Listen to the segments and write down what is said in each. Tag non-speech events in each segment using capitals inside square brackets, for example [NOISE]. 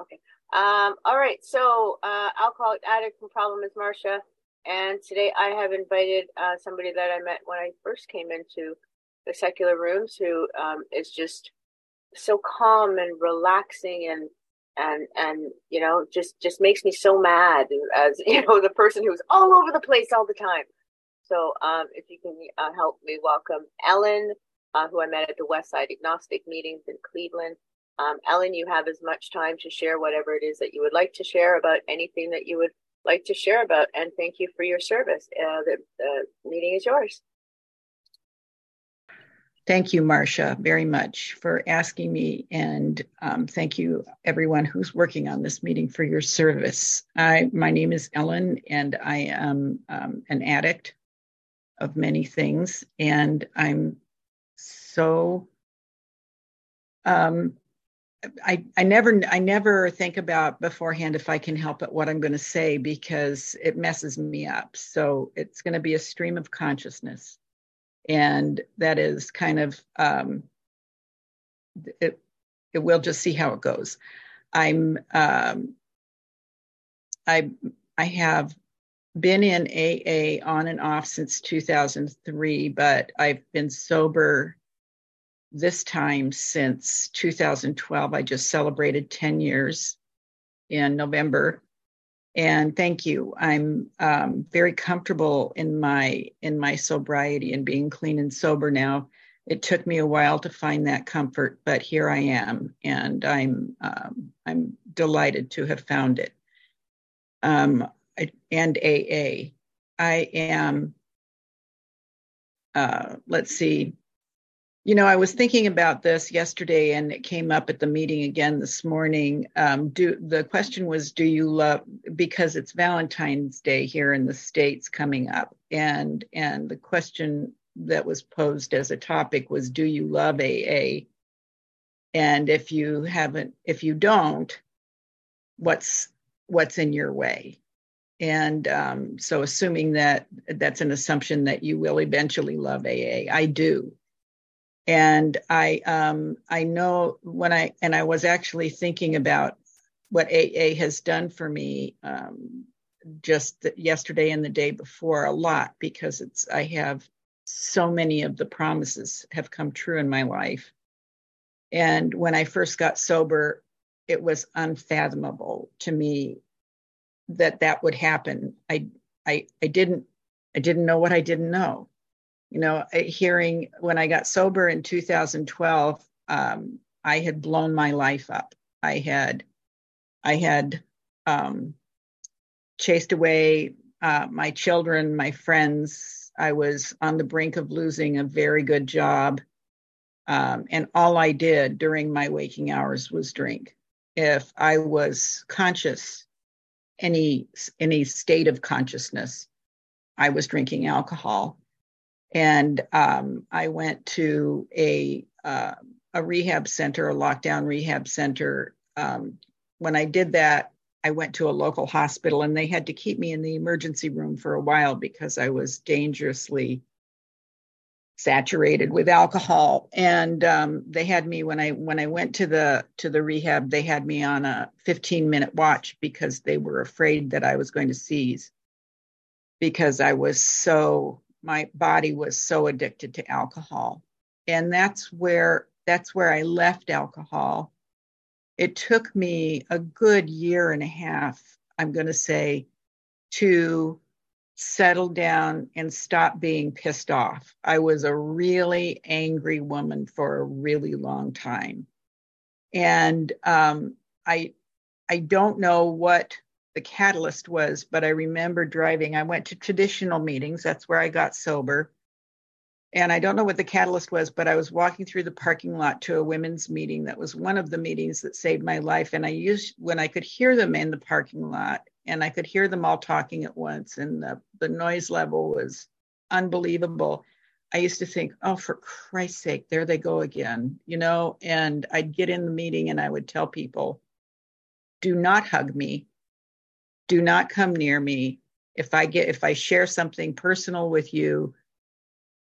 Okay. Um, all right. So, uh, alcoholic addict and problem is Marcia, And today I have invited uh, somebody that I met when I first came into the secular rooms who um, is just so calm and relaxing and and and you know just just makes me so mad as [LAUGHS] you know the person who's all over the place all the time so um, if you can uh, help me welcome ellen uh, who i met at the west side agnostic meetings in cleveland um, ellen you have as much time to share whatever it is that you would like to share about anything that you would like to share about and thank you for your service uh, the, the meeting is yours Thank you, Marcia, very much for asking me. And um, thank you, everyone who's working on this meeting, for your service. I, my name is Ellen, and I am um, an addict of many things. And I'm so. Um, I, I never I never think about beforehand if I can help it what I'm going to say because it messes me up. So it's going to be a stream of consciousness and that is kind of um, it. It will just see how it goes. I'm um, I I have been in AA on and off since 2003, but I've been sober this time since 2012. I just celebrated 10 years in November. And thank you. I'm um, very comfortable in my in my sobriety and being clean and sober now. It took me a while to find that comfort but here i am and i'm um, i'm delighted to have found it. Um, and aa i am uh, let's see you know, I was thinking about this yesterday, and it came up at the meeting again this morning. Um, do the question was, do you love? Because it's Valentine's Day here in the states coming up, and and the question that was posed as a topic was, do you love AA? And if you haven't, if you don't, what's what's in your way? And um, so, assuming that that's an assumption that you will eventually love AA, I do and I um, I know when I and I was actually thinking about what AA has done for me um, just yesterday and the day before a lot because it's I have so many of the promises have come true in my life. And when I first got sober, it was unfathomable to me that that would happen. I I I didn't I didn't know what I didn't know you know, hearing when I got sober in 2012, um, I had blown my life up. I had, I had um, chased away uh, my children, my friends. I was on the brink of losing a very good job. Um, and all I did during my waking hours was drink. If I was conscious, any any state of consciousness, I was drinking alcohol and um, I went to a uh, a rehab center, a lockdown rehab center. Um, when I did that, I went to a local hospital, and they had to keep me in the emergency room for a while because I was dangerously saturated with alcohol. And um, they had me when I when I went to the to the rehab, they had me on a 15 minute watch because they were afraid that I was going to seize because I was so my body was so addicted to alcohol. And that's where that's where i left alcohol. It took me a good year and a half i'm going to say to settle down and stop being pissed off. I was a really angry woman for a really long time. And um, i i don't know what the catalyst was, but I remember driving. I went to traditional meetings. That's where I got sober. And I don't know what the catalyst was, but I was walking through the parking lot to a women's meeting. That was one of the meetings that saved my life. And I used when I could hear them in the parking lot and I could hear them all talking at once, and the, the noise level was unbelievable. I used to think, oh, for Christ's sake, there they go again, you know. And I'd get in the meeting and I would tell people, do not hug me do not come near me if i get if i share something personal with you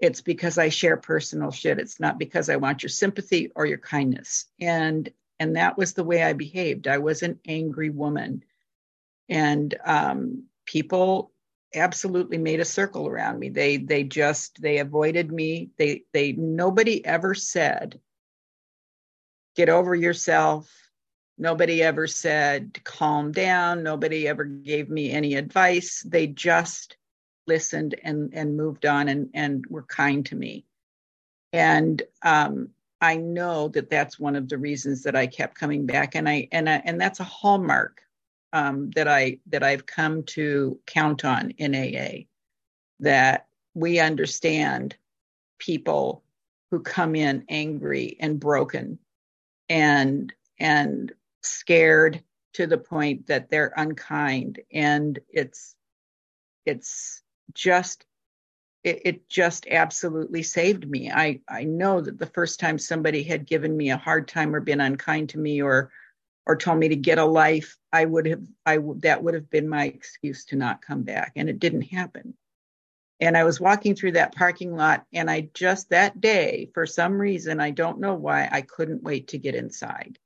it's because i share personal shit it's not because i want your sympathy or your kindness and and that was the way I behaved. I was an angry woman, and um, people absolutely made a circle around me. They they just they avoided me. They they nobody ever said, "Get over yourself." Nobody ever said, calm down. Nobody ever gave me any advice. They just listened and, and moved on and, and were kind to me. And um, I know that that's one of the reasons that I kept coming back. And I, and I, and that's a hallmark um, that I, that I've come to count on in AA that we understand people who come in angry and broken and and scared to the point that they're unkind. And it's it's just it, it, just absolutely saved me. I i know that the first time somebody had given me a hard time or been unkind to me or or told me to get a life i would have i that would have been my excuse to not come back. And it didn't happen. And i was walking through that parking lot and i just that day for some reason i don't know why i couldn't wait to get inside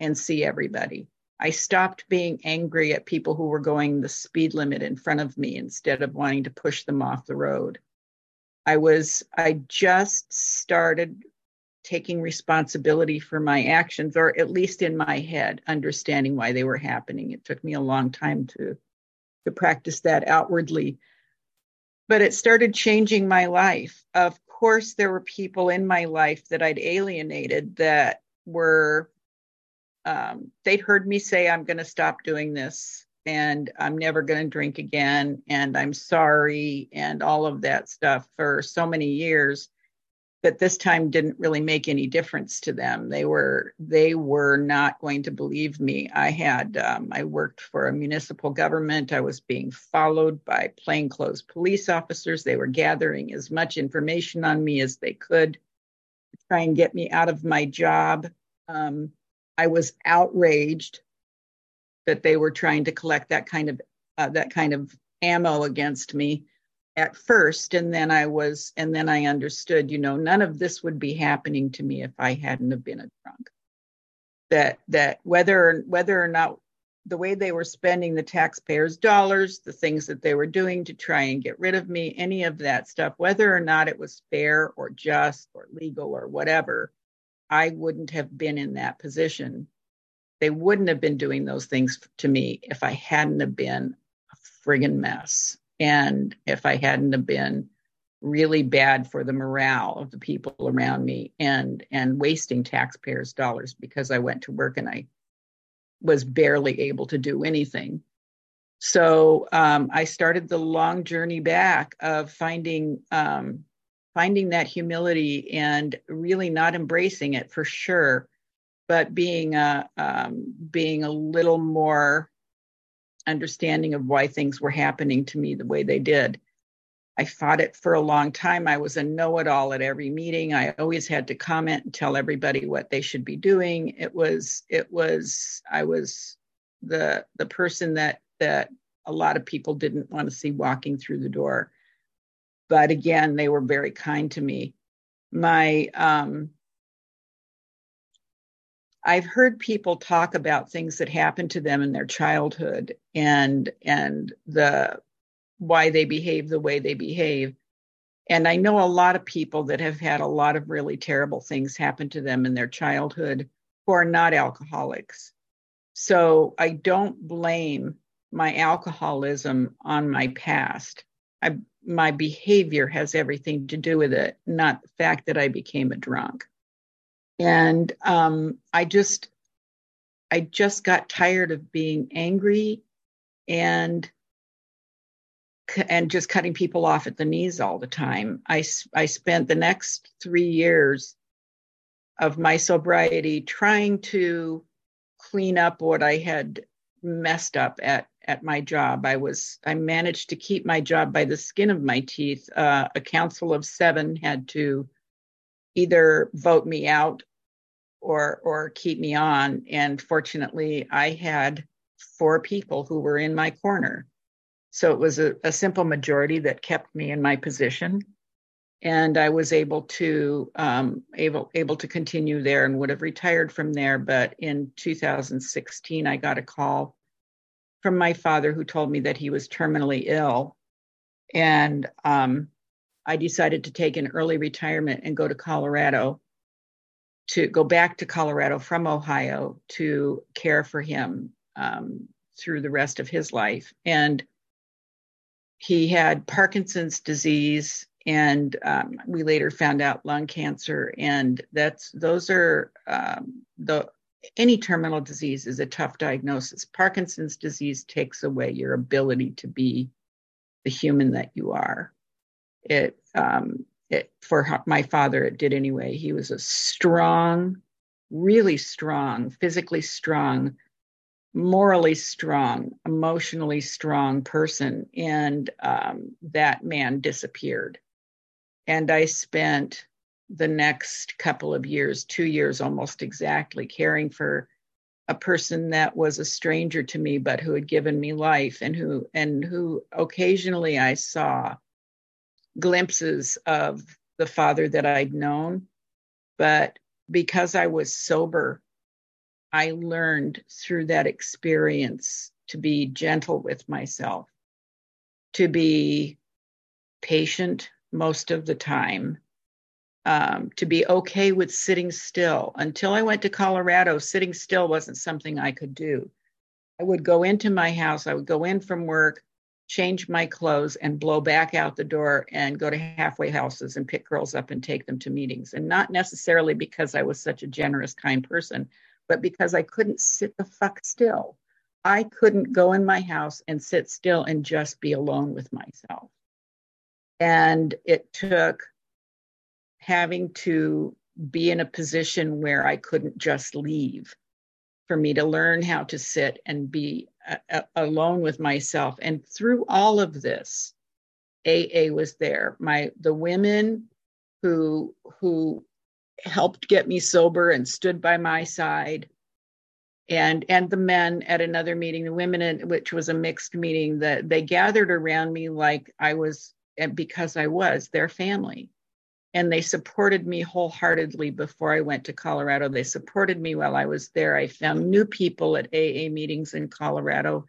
and see everybody. I stopped being angry at people who were going the speed limit in front of me instead of wanting to push them off the road. I was, I just started taking responsibility for my actions, or at least in my head, understanding why they were happening. It took me a long time to, to practice that outwardly. But it started changing my life. Of course, there were people in my life that I'd alienated that were um, they'd heard me say, I'm going to stop doing this and I'm never going to drink again and I'm sorry and all of that stuff for so many years. But this time didn't really make any difference to them. They were they were not going to believe me. I had um, I worked for a municipal government. I was being followed by plainclothes police officers. They were gathering as much information on me as they could to try and get me out of my job. Um, I was outraged that they were trying to collect that kind of uh, that kind of ammo against me at first. And then I was and then I understood you know none of this would be happening to me if I hadn't have been a drunk. That that whether whether or not the way they were spending the taxpayers dollars the things that they were doing to try and get rid of me any of that stuff whether or not it was fair or just or legal or whatever I wouldn't have been in that position. They wouldn't have been doing those things to me if I hadn't have been a friggin' mess. And if I hadn't have been really bad for the morale of the people around me and and wasting taxpayers dollars because I went to work and I was barely able to do anything. So um, I started the long journey back of finding um, finding that humility and really not embracing it for sure, but being a um, being a little more understanding of why things were happening to me the way they did. I fought it for a long time. I was a know-it-all at every meeting. I always had to comment and tell everybody what they should be doing. It was it was I was the the person that that a lot of people didn't want to see walking through the door but again, they were very kind to me. My, um, I've heard people talk about things that happened to them in their childhood and and the why they behave the way they behave. And I know a lot of people that have had a lot of really terrible things happen to them in their childhood who are not alcoholics. So I don't blame my alcoholism on my past. I my behavior has everything to do with it, not the fact that I became a drunk. And um, I just, I just got tired of being angry and and just cutting people off at the knees all the time. I I spent the next three years of my sobriety trying to clean up what I had messed up at at my job. I was I managed to keep my job by the skin of my teeth. Uh, a council of seven had to either vote me out or or keep me on. And fortunately, I had four people who were in my corner. So it was a, a simple majority that kept me in my position. and I was able to um, able able to continue there and would have retired from there. But in 2016, I got a call from my father who told me that he was terminally ill, and um, I decided to take an early retirement and go to Colorado to go back to Colorado from Ohio to care for him um, through the rest of his life. And he had Parkinson's disease, and um, we later found out lung cancer. And that's those are um, the any terminal disease is a tough diagnosis. Parkinson's disease takes away your ability to be the human that you are. It um, it, for my father, it did anyway. He was a strong, really strong, physically strong, morally strong, emotionally strong person. And um, that man disappeared. And I spent the next couple of years, two years almost exactly, caring for a person that was a stranger to me but who had given me life and who and who occasionally I saw glimpses of the father that I'd known. But because I was sober, I learned through that experience to be gentle with myself, to be patient most of the time, um, to be okay with sitting still. Until I went to Colorado, sitting still wasn't something I could do. I would go into my house, I would go in from work, change my clothes and blow back out the door and go to halfway houses and pick girls up and take them to meetings. And not necessarily because I was such a generous, kind person, but because I couldn't sit the fuck still. I couldn't go in my house and sit still and just be alone with myself. And it took having to be in a position where I couldn't just leave for me to learn how to sit and be uh, uh, alone with myself. And through all of this, AA was there. My the women who who helped get me sober and stood by my side and and the men at another meeting the women in, which was a mixed meeting that they gathered around me like i was because i was their family and they supported me wholeheartedly before I went to Colorado. They supported me while I was there. I found new people at AA meetings in Colorado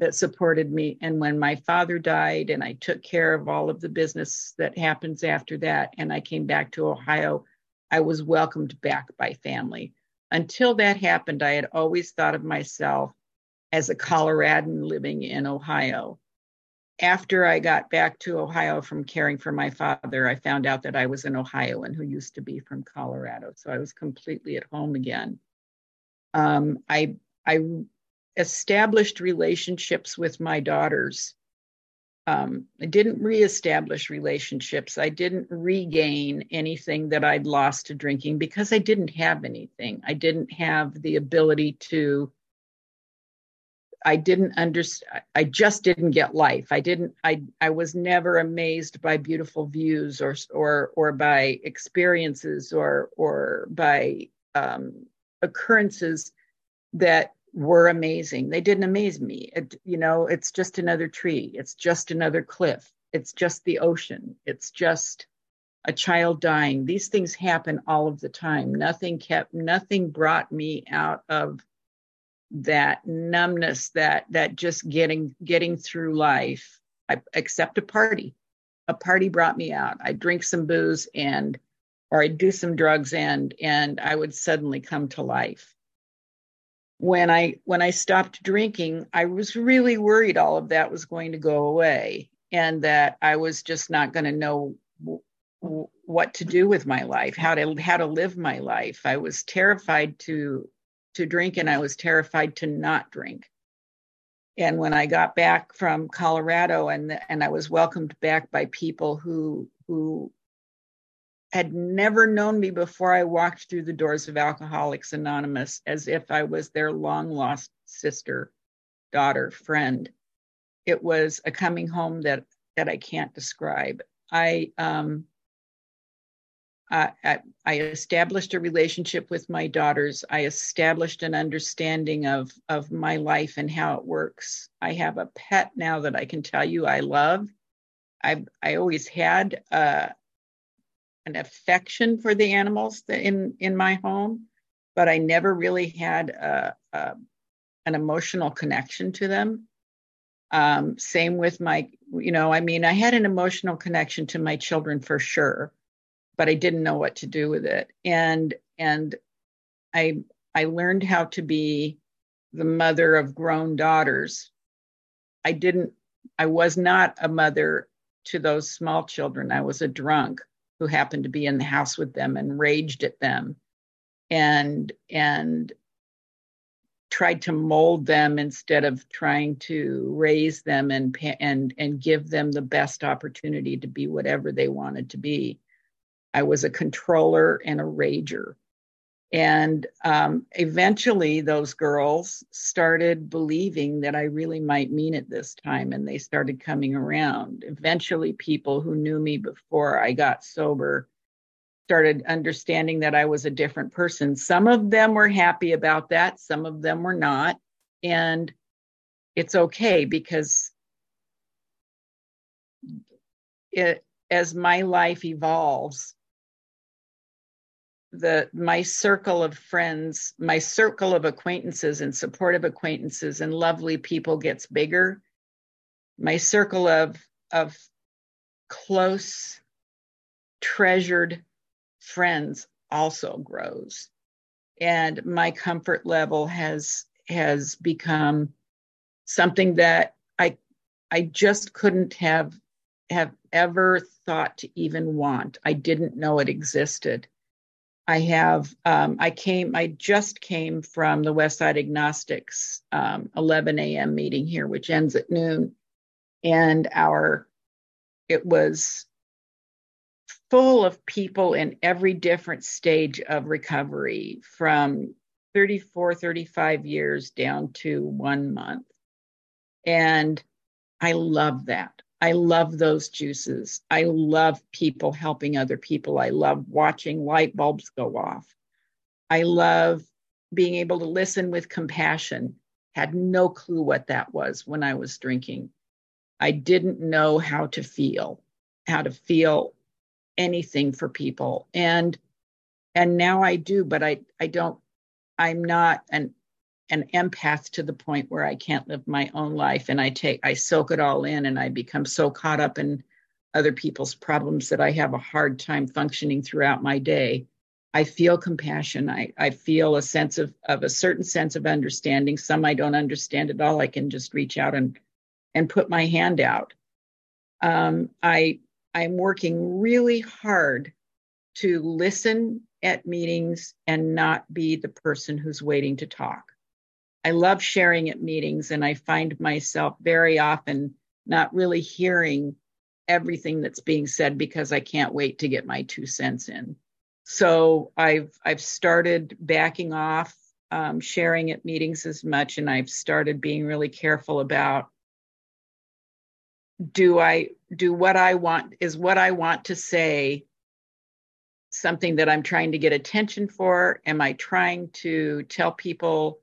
that supported me. And when my father died, and I took care of all of the business that happens after that, and I came back to Ohio, I was welcomed back by family. Until that happened, I had always thought of myself as a Coloradan living in Ohio after I got back to Ohio from caring for my father, I found out that I was an Ohioan who used to be from Colorado. So I was completely at home again. Um, I I established relationships with my daughters. Um, I didn't reestablish relationships. I didn't regain anything that I'd lost to drinking because I didn't have anything. I didn't have the ability to I didn't understand. I just didn't get life. I didn't. I I was never amazed by beautiful views or or or by experiences or or by um, occurrences that were amazing. They didn't amaze me. It, you know, it's just another tree. It's just another cliff. It's just the ocean. It's just a child dying. These things happen all of the time. Nothing kept. Nothing brought me out of that numbness that that just getting getting through life. I, except a party. A party brought me out. I drink some booze and or i'd do some drugs and and i would suddenly come to life. When i when i stopped drinking i was really worried all of that was going to go away and that i was just not going to know w- what to do with my life how to how to live my life. I was terrified to to drink and I was terrified to not drink. And when I got back from Colorado and and I was welcomed back by people who who had never known me before I walked through the doors of Alcoholics Anonymous as if I was their long lost sister, daughter, friend. It was a coming home that that I can't describe. I um I, I, established a relationship with my daughters. I established an understanding of, of my life and how it works. I have a pet now that I can tell you I love. I I always had a, an affection for the animals in in my home, but I never really had a, a an emotional connection to them. Um, same with my, you know, I mean, I had an emotional connection to my children for sure, but I didn't know what to do with it. And and I I learned how to be the mother of grown daughters. I didn't I was not a mother to those small children. I was a drunk who happened to be in the house with them and raged at them and and tried to mold them instead of trying to raise them and and and give them the best opportunity to be whatever they wanted to be. I was a controller and a rager. And um, eventually, those girls started believing that I really might mean it this time, and they started coming around. Eventually, people who knew me before I got sober started understanding that I was a different person. Some of them were happy about that, some of them were not. And it's okay because it, as my life evolves, the my circle of friends my circle of acquaintances and supportive acquaintances and lovely people gets bigger. My circle of of close treasured friends also grows. And my comfort level has has become something that i i just couldn't have have ever thought to even want. I didn't know it existed I have, um, I came, I just came from the Westside Agnostics um, 11 a.m. meeting here, which ends at noon. And our, it was full of people in every different stage of recovery from 34, 35 years down to one month. And I love that. I love those juices. I love people helping other people. I love watching light bulbs go off. I love being able to listen with compassion. Had no clue what that was when I was drinking. I didn't know how to feel, how to feel anything for people. And and now I do, but I I don't I'm not an an empath to the point where I can't live my own life and I take I soak it all in and I become so caught up in other people's problems that I have a hard time functioning throughout my day. I feel compassion. I, I feel a sense of, of a certain sense of understanding. Some I don't understand at all. I can just reach out and and put my hand out. Um, I I'm working really hard to listen at meetings and not be the person who's waiting to talk. I love sharing at meetings, and I find myself very often not really hearing everything that's being said because I can't wait to get my two cents in. So I've I've started backing off um, sharing at meetings as much, and I've started being really careful about do I do what I want is what I want to say something that I'm trying to get attention for? Am I trying to tell people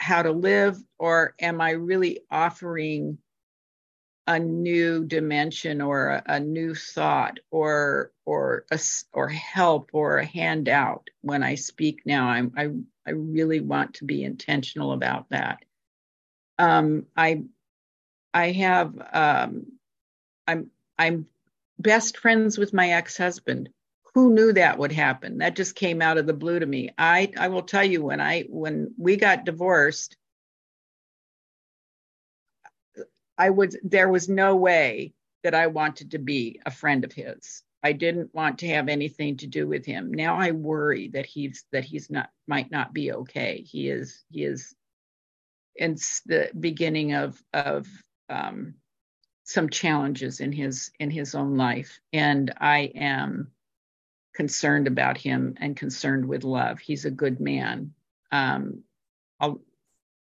how to live or am i really offering a new dimension or a, a new thought or or a, or help or a handout when i speak now? I'm i i really want to be intentional about that. Um i i have um i'm i'm best friends with my ex-husband who knew that would happen? That just came out of the blue to me. I i will tell you when i when we got divorced i was there was no way that i wanted to be a friend of his. I didn't want to have anything to do with him. Now i worry that he's that he's not might not be okay. He is he is in the beginning of of um, some challenges in his in his own life. And i am concerned about him and concerned with love. He's a good man, um,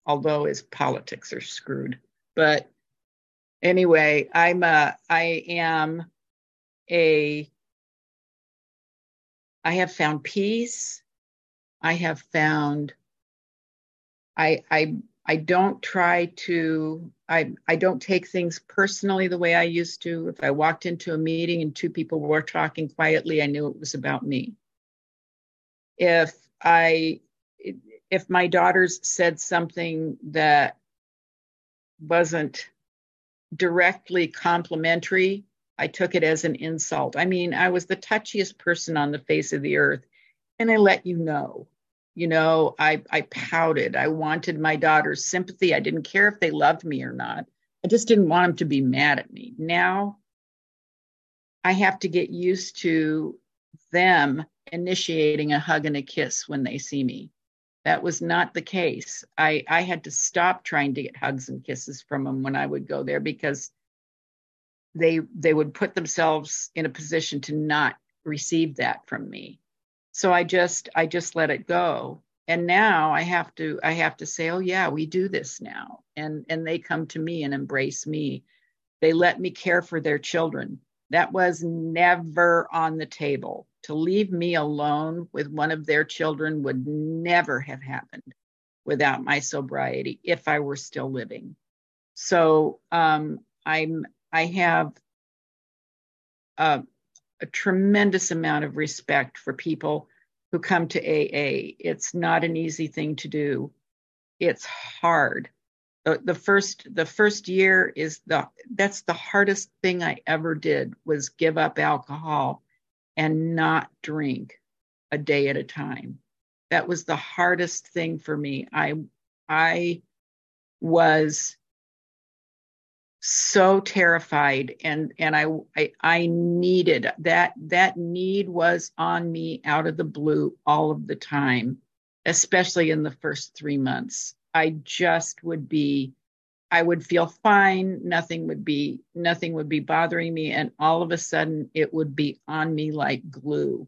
although his politics are screwed. But anyway, I'm a, I am a, I have found peace. I have found, I, I, I don't try to I I don't take things personally the way I used to. If I walked into a meeting and two people were talking quietly, I knew it was about me. If I if my daughters said something that wasn't directly complimentary, I took it as an insult. I mean, I was the touchiest person on the face of the earth, and I let you know. You know, I, I pouted. I wanted my daughter's sympathy. I didn't care if they loved me or not. I just didn't want them to be mad at me. Now I have to get used to them initiating a hug and a kiss when they see me. That was not the case. I, I had to stop trying to get hugs and kisses from them when I would go there because they they would put themselves in a position to not receive that from me so i just i just let it go. And now i have to i have to say oh yeah we do this now. And and they come to me and embrace me. They let me care for their children. That was never on the table. To leave me alone with one of their children would never have happened without my sobriety if i were still living. So um, i'm I have a, a tremendous amount of respect for people who come to AA. It's not an easy thing to do. It's hard. The, the first the first year is the that's the hardest thing I ever did was give up alcohol and not drink a day at a time. That was the hardest thing for me. I I was so terrified and and I, I i needed that that need was on me out of the blue all of the time especially in the first 3 months. I just would be i would feel fine nothing would be nothing would be bothering me and all of a sudden it would be on me like glue.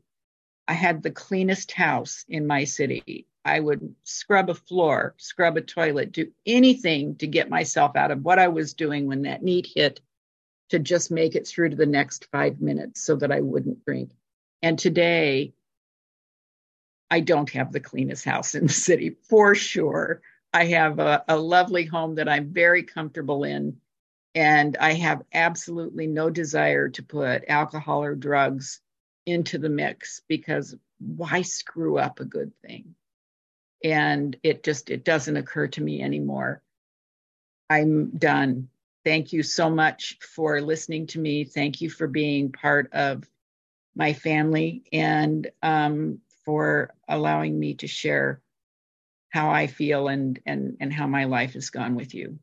I had the cleanest house in my city I would scrub a floor, scrub a toilet, do anything to get myself out of what I was doing when that need hit to just make it through to the next five minutes so that I wouldn't drink. And today, I don't have the cleanest house in the city for sure. I have a, a lovely home that I'm very comfortable in. And I have absolutely no desire to put alcohol or drugs into the mix because why screw up a good thing? And it just it doesn't occur to me anymore. I'm done. Thank you so much for listening to me. Thank you for being part of my family and um, for allowing me to share how i feel and and and how my life has gone with you